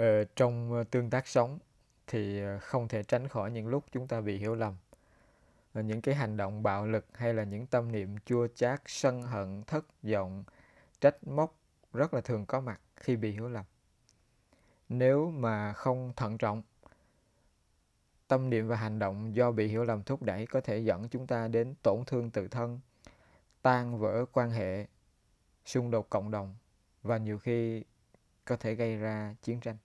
Ờ, trong ờ, tương tác sống thì ờ, không thể tránh khỏi những lúc chúng ta bị hiểu lầm. Ờ, những cái hành động bạo lực hay là những tâm niệm chua chát, sân hận, thất vọng, trách móc rất là thường có mặt khi bị hiểu lầm. Nếu mà không thận trọng, tâm niệm và hành động do bị hiểu lầm thúc đẩy có thể dẫn chúng ta đến tổn thương tự thân, tan vỡ quan hệ, xung đột cộng đồng và nhiều khi có thể gây ra chiến tranh.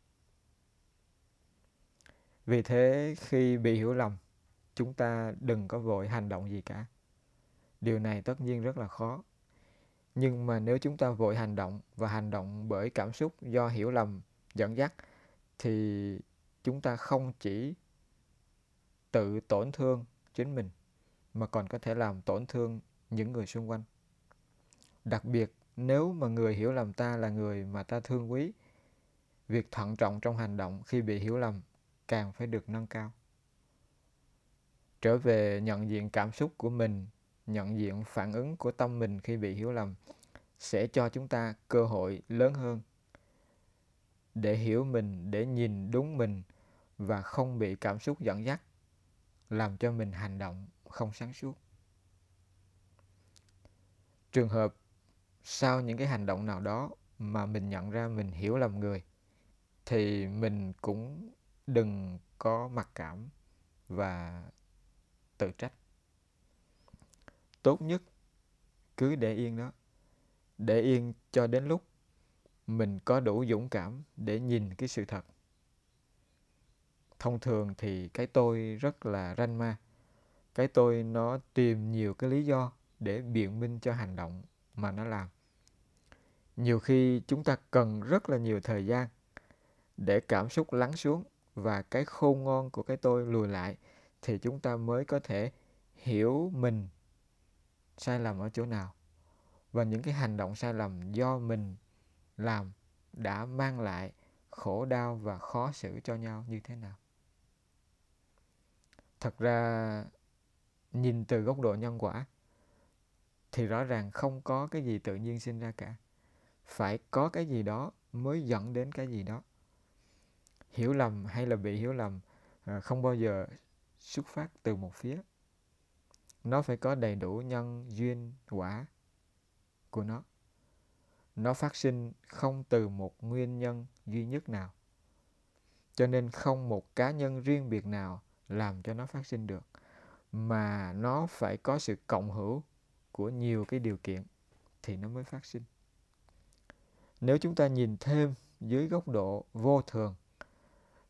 Vì thế khi bị hiểu lầm, chúng ta đừng có vội hành động gì cả. Điều này tất nhiên rất là khó. Nhưng mà nếu chúng ta vội hành động và hành động bởi cảm xúc do hiểu lầm dẫn dắt thì chúng ta không chỉ tự tổn thương chính mình mà còn có thể làm tổn thương những người xung quanh. Đặc biệt nếu mà người hiểu lầm ta là người mà ta thương quý, việc thận trọng trong hành động khi bị hiểu lầm càng phải được nâng cao. Trở về nhận diện cảm xúc của mình, nhận diện phản ứng của tâm mình khi bị hiểu lầm sẽ cho chúng ta cơ hội lớn hơn để hiểu mình, để nhìn đúng mình và không bị cảm xúc dẫn dắt làm cho mình hành động không sáng suốt. Trường hợp sau những cái hành động nào đó mà mình nhận ra mình hiểu lầm người thì mình cũng đừng có mặc cảm và tự trách. Tốt nhất cứ để yên đó. Để yên cho đến lúc mình có đủ dũng cảm để nhìn cái sự thật. Thông thường thì cái tôi rất là ranh ma. Cái tôi nó tìm nhiều cái lý do để biện minh cho hành động mà nó làm. Nhiều khi chúng ta cần rất là nhiều thời gian để cảm xúc lắng xuống và cái khôn ngoan của cái tôi lùi lại, thì chúng ta mới có thể hiểu mình sai lầm ở chỗ nào. Và những cái hành động sai lầm do mình làm đã mang lại khổ đau và khó xử cho nhau như thế nào. Thật ra, nhìn từ góc độ nhân quả, thì rõ ràng không có cái gì tự nhiên sinh ra cả. Phải có cái gì đó mới dẫn đến cái gì đó hiểu lầm hay là bị hiểu lầm à, không bao giờ xuất phát từ một phía. Nó phải có đầy đủ nhân duyên quả của nó. Nó phát sinh không từ một nguyên nhân duy nhất nào cho nên không một cá nhân riêng biệt nào làm cho nó phát sinh được mà nó phải có sự cộng hữu của nhiều cái điều kiện thì nó mới phát sinh. Nếu chúng ta nhìn thêm dưới góc độ vô thường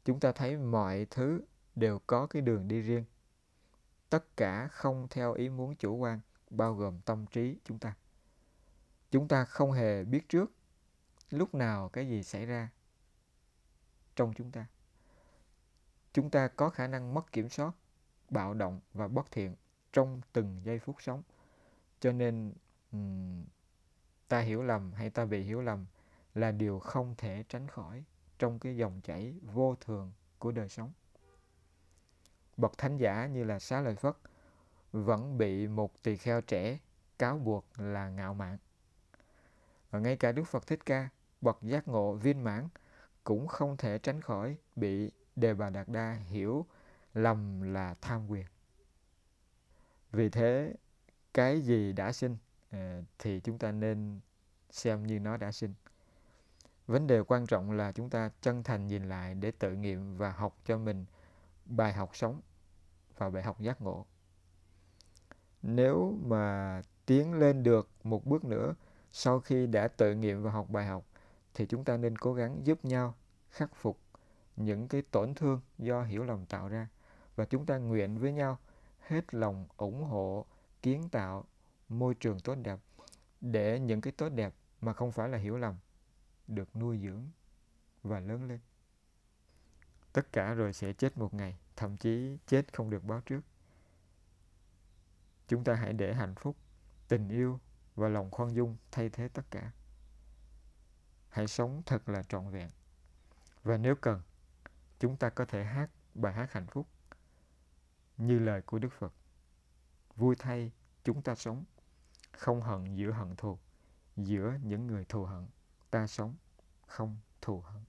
chúng ta thấy mọi thứ đều có cái đường đi riêng. Tất cả không theo ý muốn chủ quan bao gồm tâm trí chúng ta. Chúng ta không hề biết trước lúc nào cái gì xảy ra trong chúng ta. Chúng ta có khả năng mất kiểm soát bạo động và bất thiện trong từng giây phút sống. Cho nên um, ta hiểu lầm hay ta bị hiểu lầm là điều không thể tránh khỏi trong cái dòng chảy vô thường của đời sống. Bậc thánh giả như là Xá Lợi Phất vẫn bị một tỳ kheo trẻ cáo buộc là ngạo mạn. Và ngay cả Đức Phật Thích Ca, bậc giác ngộ viên mãn cũng không thể tránh khỏi bị Đề Bà Đạt Đa hiểu lầm là tham quyền. Vì thế, cái gì đã sinh à, thì chúng ta nên xem như nó đã sinh vấn đề quan trọng là chúng ta chân thành nhìn lại để tự nghiệm và học cho mình bài học sống và bài học giác ngộ. Nếu mà tiến lên được một bước nữa sau khi đã tự nghiệm và học bài học, thì chúng ta nên cố gắng giúp nhau khắc phục những cái tổn thương do hiểu lầm tạo ra. Và chúng ta nguyện với nhau hết lòng ủng hộ, kiến tạo môi trường tốt đẹp, để những cái tốt đẹp mà không phải là hiểu lầm được nuôi dưỡng và lớn lên. Tất cả rồi sẽ chết một ngày, thậm chí chết không được báo trước. Chúng ta hãy để hạnh phúc, tình yêu và lòng khoan dung thay thế tất cả. Hãy sống thật là trọn vẹn. Và nếu cần, chúng ta có thể hát bài hát hạnh phúc như lời của Đức Phật. Vui thay chúng ta sống, không hận giữa hận thù, giữa những người thù hận ta sống không thù hận.